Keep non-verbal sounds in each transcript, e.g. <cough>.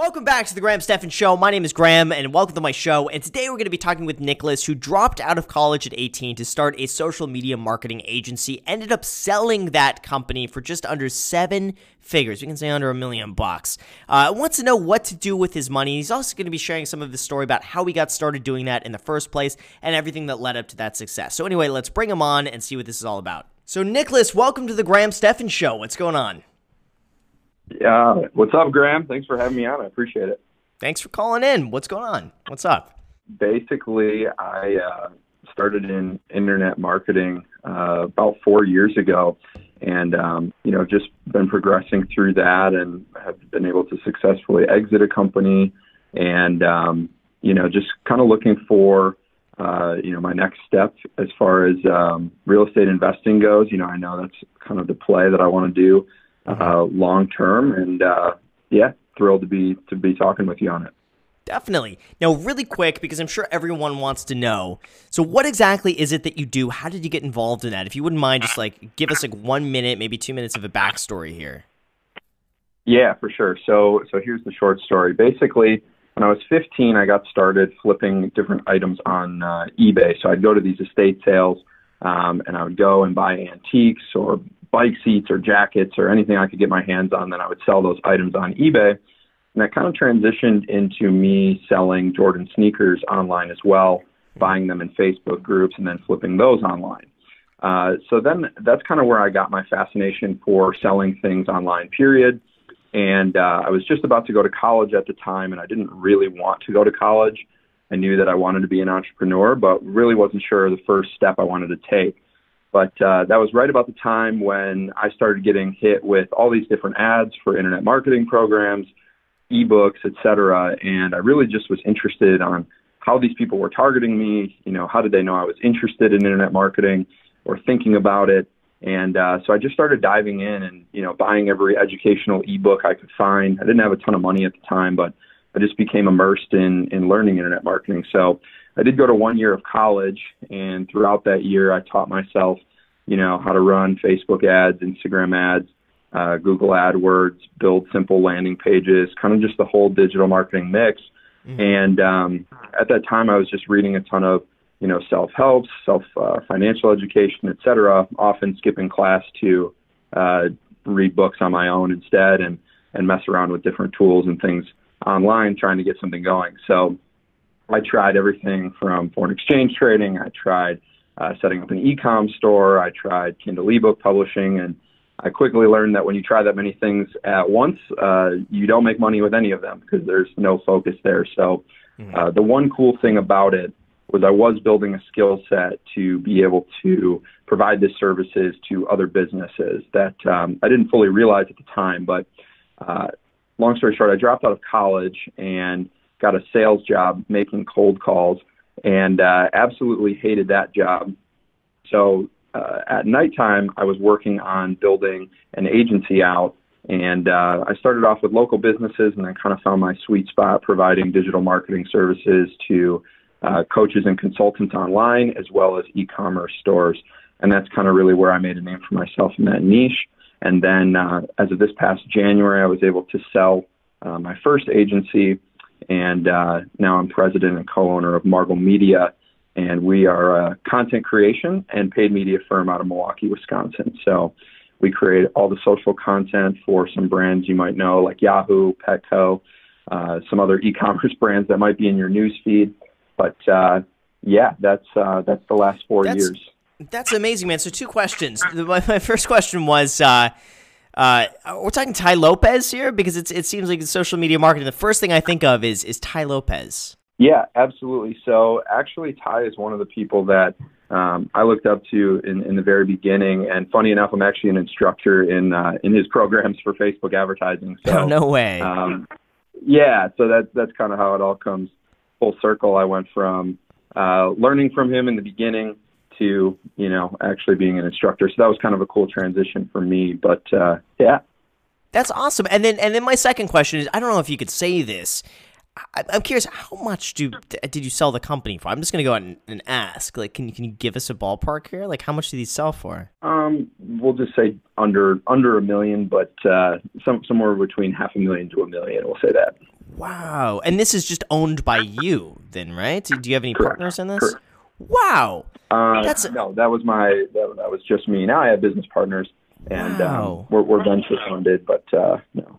Welcome back to the Graham Stephan Show. My name is Graham, and welcome to my show. And today we're going to be talking with Nicholas, who dropped out of college at 18 to start a social media marketing agency. Ended up selling that company for just under seven figures. We can say under a million bucks. Uh, wants to know what to do with his money. He's also going to be sharing some of his story about how he got started doing that in the first place and everything that led up to that success. So anyway, let's bring him on and see what this is all about. So Nicholas, welcome to the Graham Stephan Show. What's going on? Yeah. What's up, Graham? Thanks for having me on. I appreciate it. Thanks for calling in. What's going on? What's up? Basically, I uh, started in internet marketing uh, about four years ago, and um, you know, just been progressing through that, and have been able to successfully exit a company, and um, you know, just kind of looking for. Uh, you know, my next step as far as um, real estate investing goes, you know, I know that's kind of the play that I want to do uh, long term. And uh, yeah, thrilled to be to be talking with you on it. Definitely. Now, really quick, because I'm sure everyone wants to know. So, what exactly is it that you do? How did you get involved in that? If you wouldn't mind, just like give us like one minute, maybe two minutes of a backstory here. Yeah, for sure. So, so here's the short story. Basically, when I was 15, I got started flipping different items on uh, eBay. So I'd go to these estate sales, um, and I would go and buy antiques or bike seats or jackets or anything I could get my hands on, then I would sell those items on eBay. And that kind of transitioned into me selling Jordan sneakers online as well, buying them in Facebook groups and then flipping those online. Uh, so then that's kind of where I got my fascination for selling things online, period. And uh, I was just about to go to college at the time, and I didn't really want to go to college. I knew that I wanted to be an entrepreneur, but really wasn't sure the first step I wanted to take. But uh, that was right about the time when I started getting hit with all these different ads for internet marketing programs, ebooks, etc. And I really just was interested on how these people were targeting me. You know, how did they know I was interested in internet marketing or thinking about it? And uh, so I just started diving in and you know buying every educational ebook I could find. I didn't have a ton of money at the time, but I just became immersed in in learning internet marketing. So I did go to one year of college, and throughout that year, I taught myself, you know, how to run Facebook ads, Instagram ads, uh, Google AdWords, build simple landing pages, kind of just the whole digital marketing mix. Mm-hmm. And um, at that time, I was just reading a ton of, you know, self-help, self uh, financial education, et cetera, often skipping class to uh, read books on my own instead and and mess around with different tools and things online, trying to get something going. So I tried everything from foreign exchange trading. I tried uh, setting up an e-com store. I tried Kindle ebook publishing, and I quickly learned that when you try that many things at once, uh, you don't make money with any of them because there's no focus there. So mm-hmm. uh, the one cool thing about it was I was building a skill set to be able to provide this services to other businesses that um, I didn't fully realize at the time. But uh, long story short, I dropped out of college and got a sales job making cold calls and uh, absolutely hated that job. So uh, at nighttime, I was working on building an agency out. And uh, I started off with local businesses and then kind of found my sweet spot providing digital marketing services to uh, coaches and consultants online as well as e commerce stores. And that's kind of really where I made a name for myself in that niche. And then uh, as of this past January, I was able to sell uh, my first agency and uh, now I'm president and co-owner of Marble Media, and we are a content creation and paid media firm out of Milwaukee, Wisconsin. So we create all the social content for some brands you might know, like Yahoo, Petco, uh, some other <laughs> e-commerce brands that might be in your news feed. But uh, yeah, that's uh, that's the last four that's, years. That's amazing, man. So two questions. My, my first question was uh, we're talking Tai Lopez here because it's it seems like social media marketing. The first thing I think of is is Tai Lopez. Yeah, absolutely. So actually, Tai is one of the people that um, I looked up to in, in the very beginning. And funny enough, I'm actually an instructor in uh, in his <laughs> programs for Facebook advertising. So oh, <laughs> no way. Um, yeah, so that that's kind of how it all comes full circle. I went from uh, learning from him in the beginning to you know actually being an instructor. So that was kind of a cool transition for me. But uh, yeah, that's awesome. And then and then my second question is I don't know if you could say this. I, am curious, how much do did you sell the company for? I'm just gonna go out and, and, ask. Like, can you can you give us a ballpark here? Like, how much do these sell for? Um, we'll just say under under a million, but uh, some somewhere between half a million to a million. We'll say that. Wow. And this is just owned by you then, right? Do you have any Correct. partners in this? Correct. Wow. Uh, That's a- no, that was my that, that was just me. Now I have business partners, and Wow. um, we're, we're venture funded, but uh, no.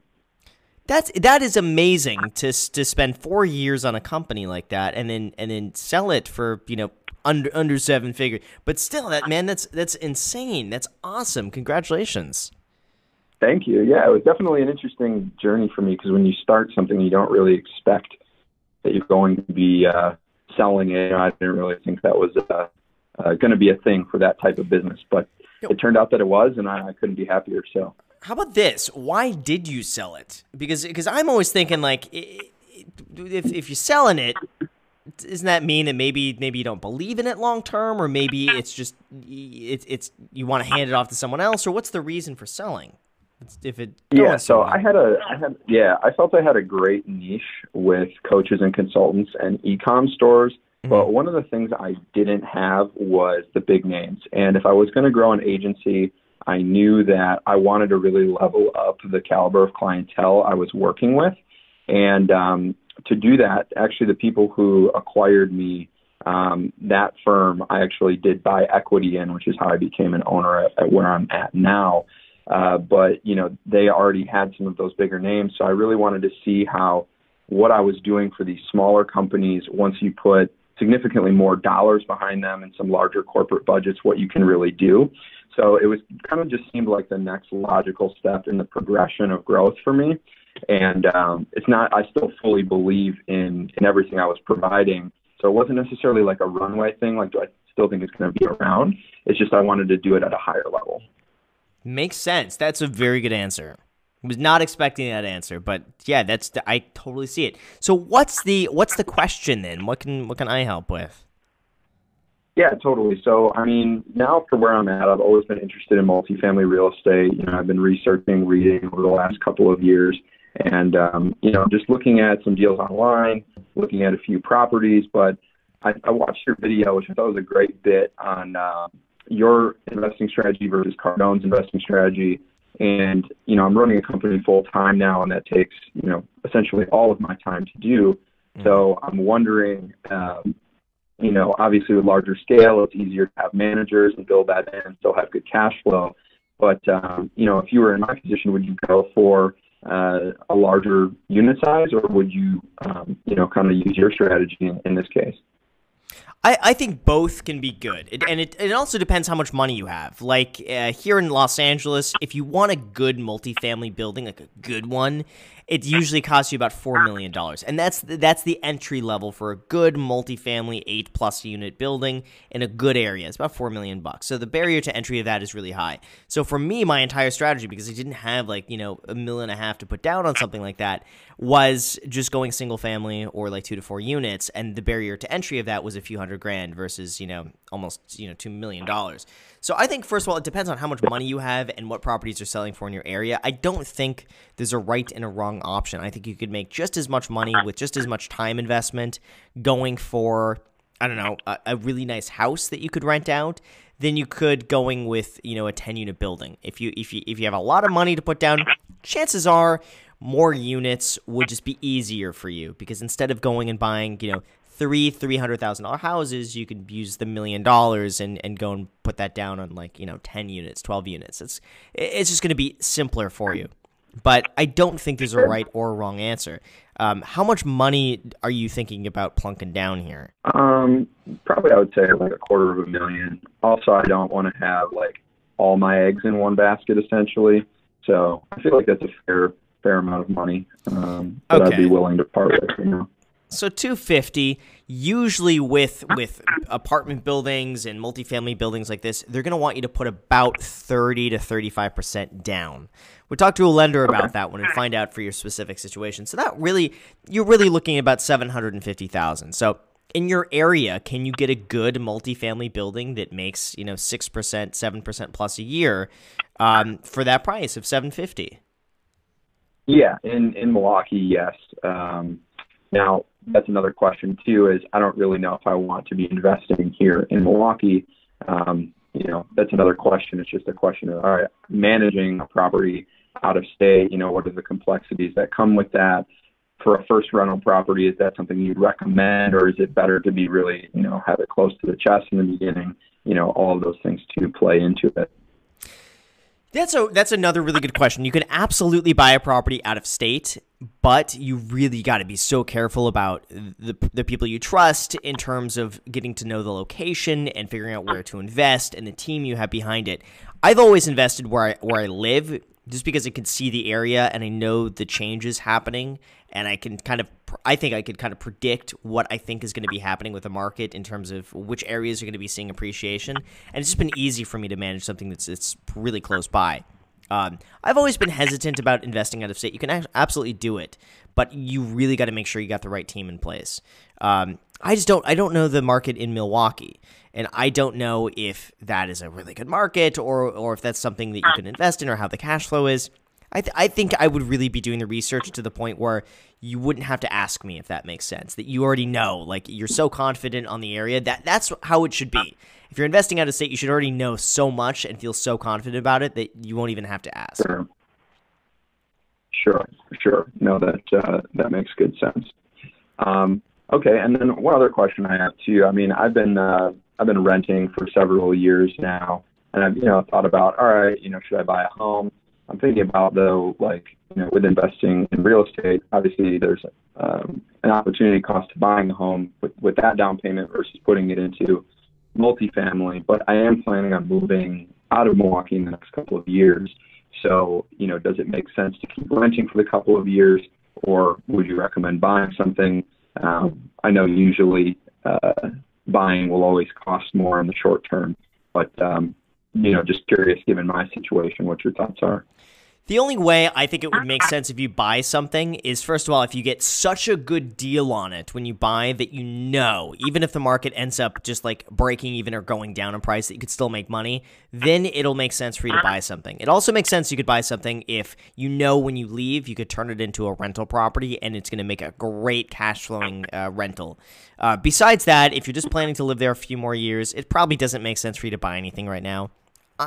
That's that is amazing to to spend 4 years on a company like that and then and then sell it for, you know, under under seven figure. But still that man that's that's insane. That's awesome. Congratulations. Thank you. Yeah, it was definitely an interesting journey for me because when you start something, you don't really expect that you're going to be uh, selling it. I didn't really think that was uh, uh, going to be a thing for that type of business, but it turned out that it was, and I, I couldn't be happier. So. How about this? Why did you sell it? Because because I'm always thinking like if if you're selling it, doesn't that mean that maybe maybe you don't believe in it long term, or maybe it's just it's it's you want to hand it off to someone else, or what's the reason for selling? If it Yeah, so. I had a, I had, yeah, I felt I had a great niche with coaches and consultants and e-com stores. But one of the things I didn't have was the big names. And if I was going to grow an agency, I knew that I wanted to really level up the caliber of clientele I was working with. And um, to do that, actually, the people who acquired me, um, that firm, I actually did buy equity in, which is how I became an owner at, at where I'm at now. Uh, but you know, they already had some of those bigger names, so I really wanted to see how what I was doing for these smaller companies, once you put significantly more dollars behind them and some larger corporate budgets, what you can really do. So it was kind of just seemed like the next logical step in the progression of growth for me. And um, it's not, I still fully believe in, in everything I was providing. So it wasn't necessarily like a runway thing, like, do I still think it's going to be around? It's just I wanted to do it at a higher level. Makes sense. That's a very good answer. Was not expecting that answer, but yeah, that's the, I totally see it. So what's the what's the question then? What can what can I help with? Yeah, totally. So, I mean, now for where I'm at, I've always been interested in multifamily real estate. You know, I've been researching, reading over the last couple of years, and um, you know, just looking at some deals online, looking at a few properties. But I, I watched your video, which I thought was a great bit on uh, your investing strategy versus Cardone's investing strategy. And you know, I'm running a company full time now, and that takes you know essentially all of my time to do. So I'm wondering. Um, you know, obviously with larger scale, it's easier to have managers and build that in and still have good cash flow. But um, you know, if you were in my position, would you go for uh, a larger unit size, or would you, um, you know, kind of use your strategy in, in this case? I, I think both can be good. It, and it, it also depends how much money you have. Like uh, here in Los Angeles, if you want a good multifamily building, like a good one, it usually costs you about $4 million. And that's, that's the entry level for a good multifamily 8 plus unit building in a good area. It's about 4 million bucks. So the barrier to entry of that is really high. So for me, my entire strategy, because I didn't have like, you know, a million and a half to put down on something like that, was just going single family or like two to four units. And the barrier to entry of that was a few hundred grand versus, you know, almost, you know, $2 million. So I think, first of all, it depends on how much money you have and what properties are selling for in your area. I don't think there's a right and a wrong option. I think you could make just as much money with just as much time investment going for, I don't know, a, a really nice house that you could rent out than you could going with, you know, a 10 unit building. If you if you if you have a lot of money to put down, chances are more units would just be easier for you because instead of going and buying, you know, three three hundred thousand dollar houses, you could use the million dollars and and go and put that down on like you know ten units, twelve units. It's it's just going to be simpler for you. But I don't think there's a right or wrong answer. Um, how much money are you thinking about plunking down here? Um, probably I would say like a quarter of a million. Also, I don't want to have like all my eggs in one basket, essentially. So I feel like that's a fair fair amount of money um, that Okay. I'd be willing to part with. You know. So 250 usually with with apartment buildings and multifamily buildings like this, they're going to want you to put about 30 to 35% down. We'll talk to a lender about that one and find out for your specific situation. So that really you're really looking at about 750,000. So in your area, can you get a good multifamily building that makes, you know, 6%, 7% plus a year um, for that price of 750? Yeah, in in Milwaukee, yes. Um, now that's another question too. Is I don't really know if I want to be investing here in Milwaukee. Um, you know, that's another question. It's just a question of all right, managing a property out of state. You know, what are the complexities that come with that? for a first rental property, is that something you'd recommend, or is it better to be really, you know, have it close to the chest in the beginning? You know, all of those things to play into it. That's a that's another really good question. You can absolutely buy a property out of state, but you really got to be so careful about the the people you trust in terms of getting to know the location and figuring out where to invest and the team you have behind it. I've always invested where I where I live just because I can see the area and I know the changes happening and I can kind of I think I could kind of predict what I think is going to be happening with the market in terms of which areas are going to be seeing appreciation and it's just been easy for me to manage something that's it's really close by. Um, I've always been hesitant about investing out of state. You can absolutely do it, but you really got to make sure you got the right team in place. Um, I just don't I don't know the market in Milwaukee, and I don't know if that is a really good market or or if that's something that you can invest in or how the cash flow is. I, th- I think I would really be doing the research to the point where you wouldn't have to ask me if that makes sense. That you already know, like you're so confident on the area that that's how it should be. If you're investing out of state, you should already know so much and feel so confident about it that you won't even have to ask. Sure, sure, sure. No, that uh, that makes good sense. Um, okay, and then one other question I have too. I mean, I've been uh, I've been renting for several years now, and I've you know thought about all right, you know, should I buy a home? I'm thinking about though, like you know, with investing in real estate, obviously there's um, an opportunity cost to buying a home with, with that down payment versus putting it into multifamily. But I am planning on moving out of Milwaukee in the next couple of years. So, you know, does it make sense to keep renting for the couple of years, or would you recommend buying something? Um, I know usually uh, buying will always cost more in the short term, but um, you know, just curious, given my situation, what your thoughts are. The only way I think it would make sense if you buy something is first of all, if you get such a good deal on it when you buy that you know, even if the market ends up just like breaking even or going down in price, that you could still make money, then it'll make sense for you to buy something. It also makes sense you could buy something if you know when you leave, you could turn it into a rental property and it's going to make a great cash flowing uh, rental. Uh, besides that, if you're just planning to live there a few more years, it probably doesn't make sense for you to buy anything right now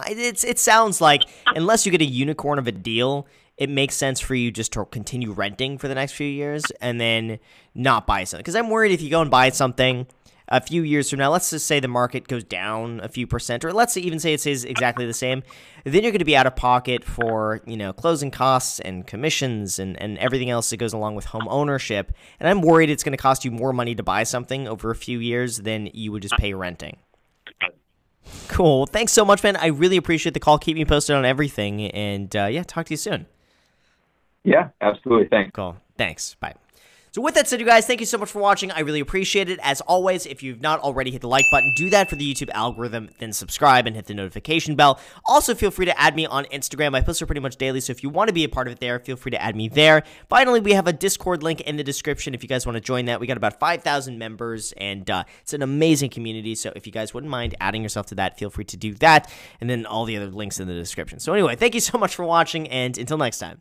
it's it sounds like unless you get a unicorn of a deal, it makes sense for you just to continue renting for the next few years and then not buy something. Because I'm worried if you go and buy something a few years from now, let's just say the market goes down a few percent, or let's even say it stays exactly the same, then you're going to be out of pocket for you know closing costs and commissions and, and everything else that goes along with home ownership. And I'm worried it's going to cost you more money to buy something over a few years than you would just pay renting. Cool. Well, thanks so much, man. I really appreciate the call. Keep me posted on everything. And uh, yeah, talk to you soon. Yeah, absolutely. Thanks. Cool. Thanks. Bye. So with that said, you guys, thank you so much for watching. I really appreciate it. As always, if you've not already hit the like button, do that for the YouTube algorithm, then subscribe and hit the notification bell. Also, feel free to add me on Instagram. I post there pretty much daily, so if you want to be a part of it there, feel free to add me there. Finally, we have a Discord link in the description if you guys want to join that. We got about 5,000 members, and uh, it's an amazing community, so if you guys wouldn't mind adding yourself to that, feel free to do that, and then all the other links in the description. So anyway, thank you so much for watching, and until next time.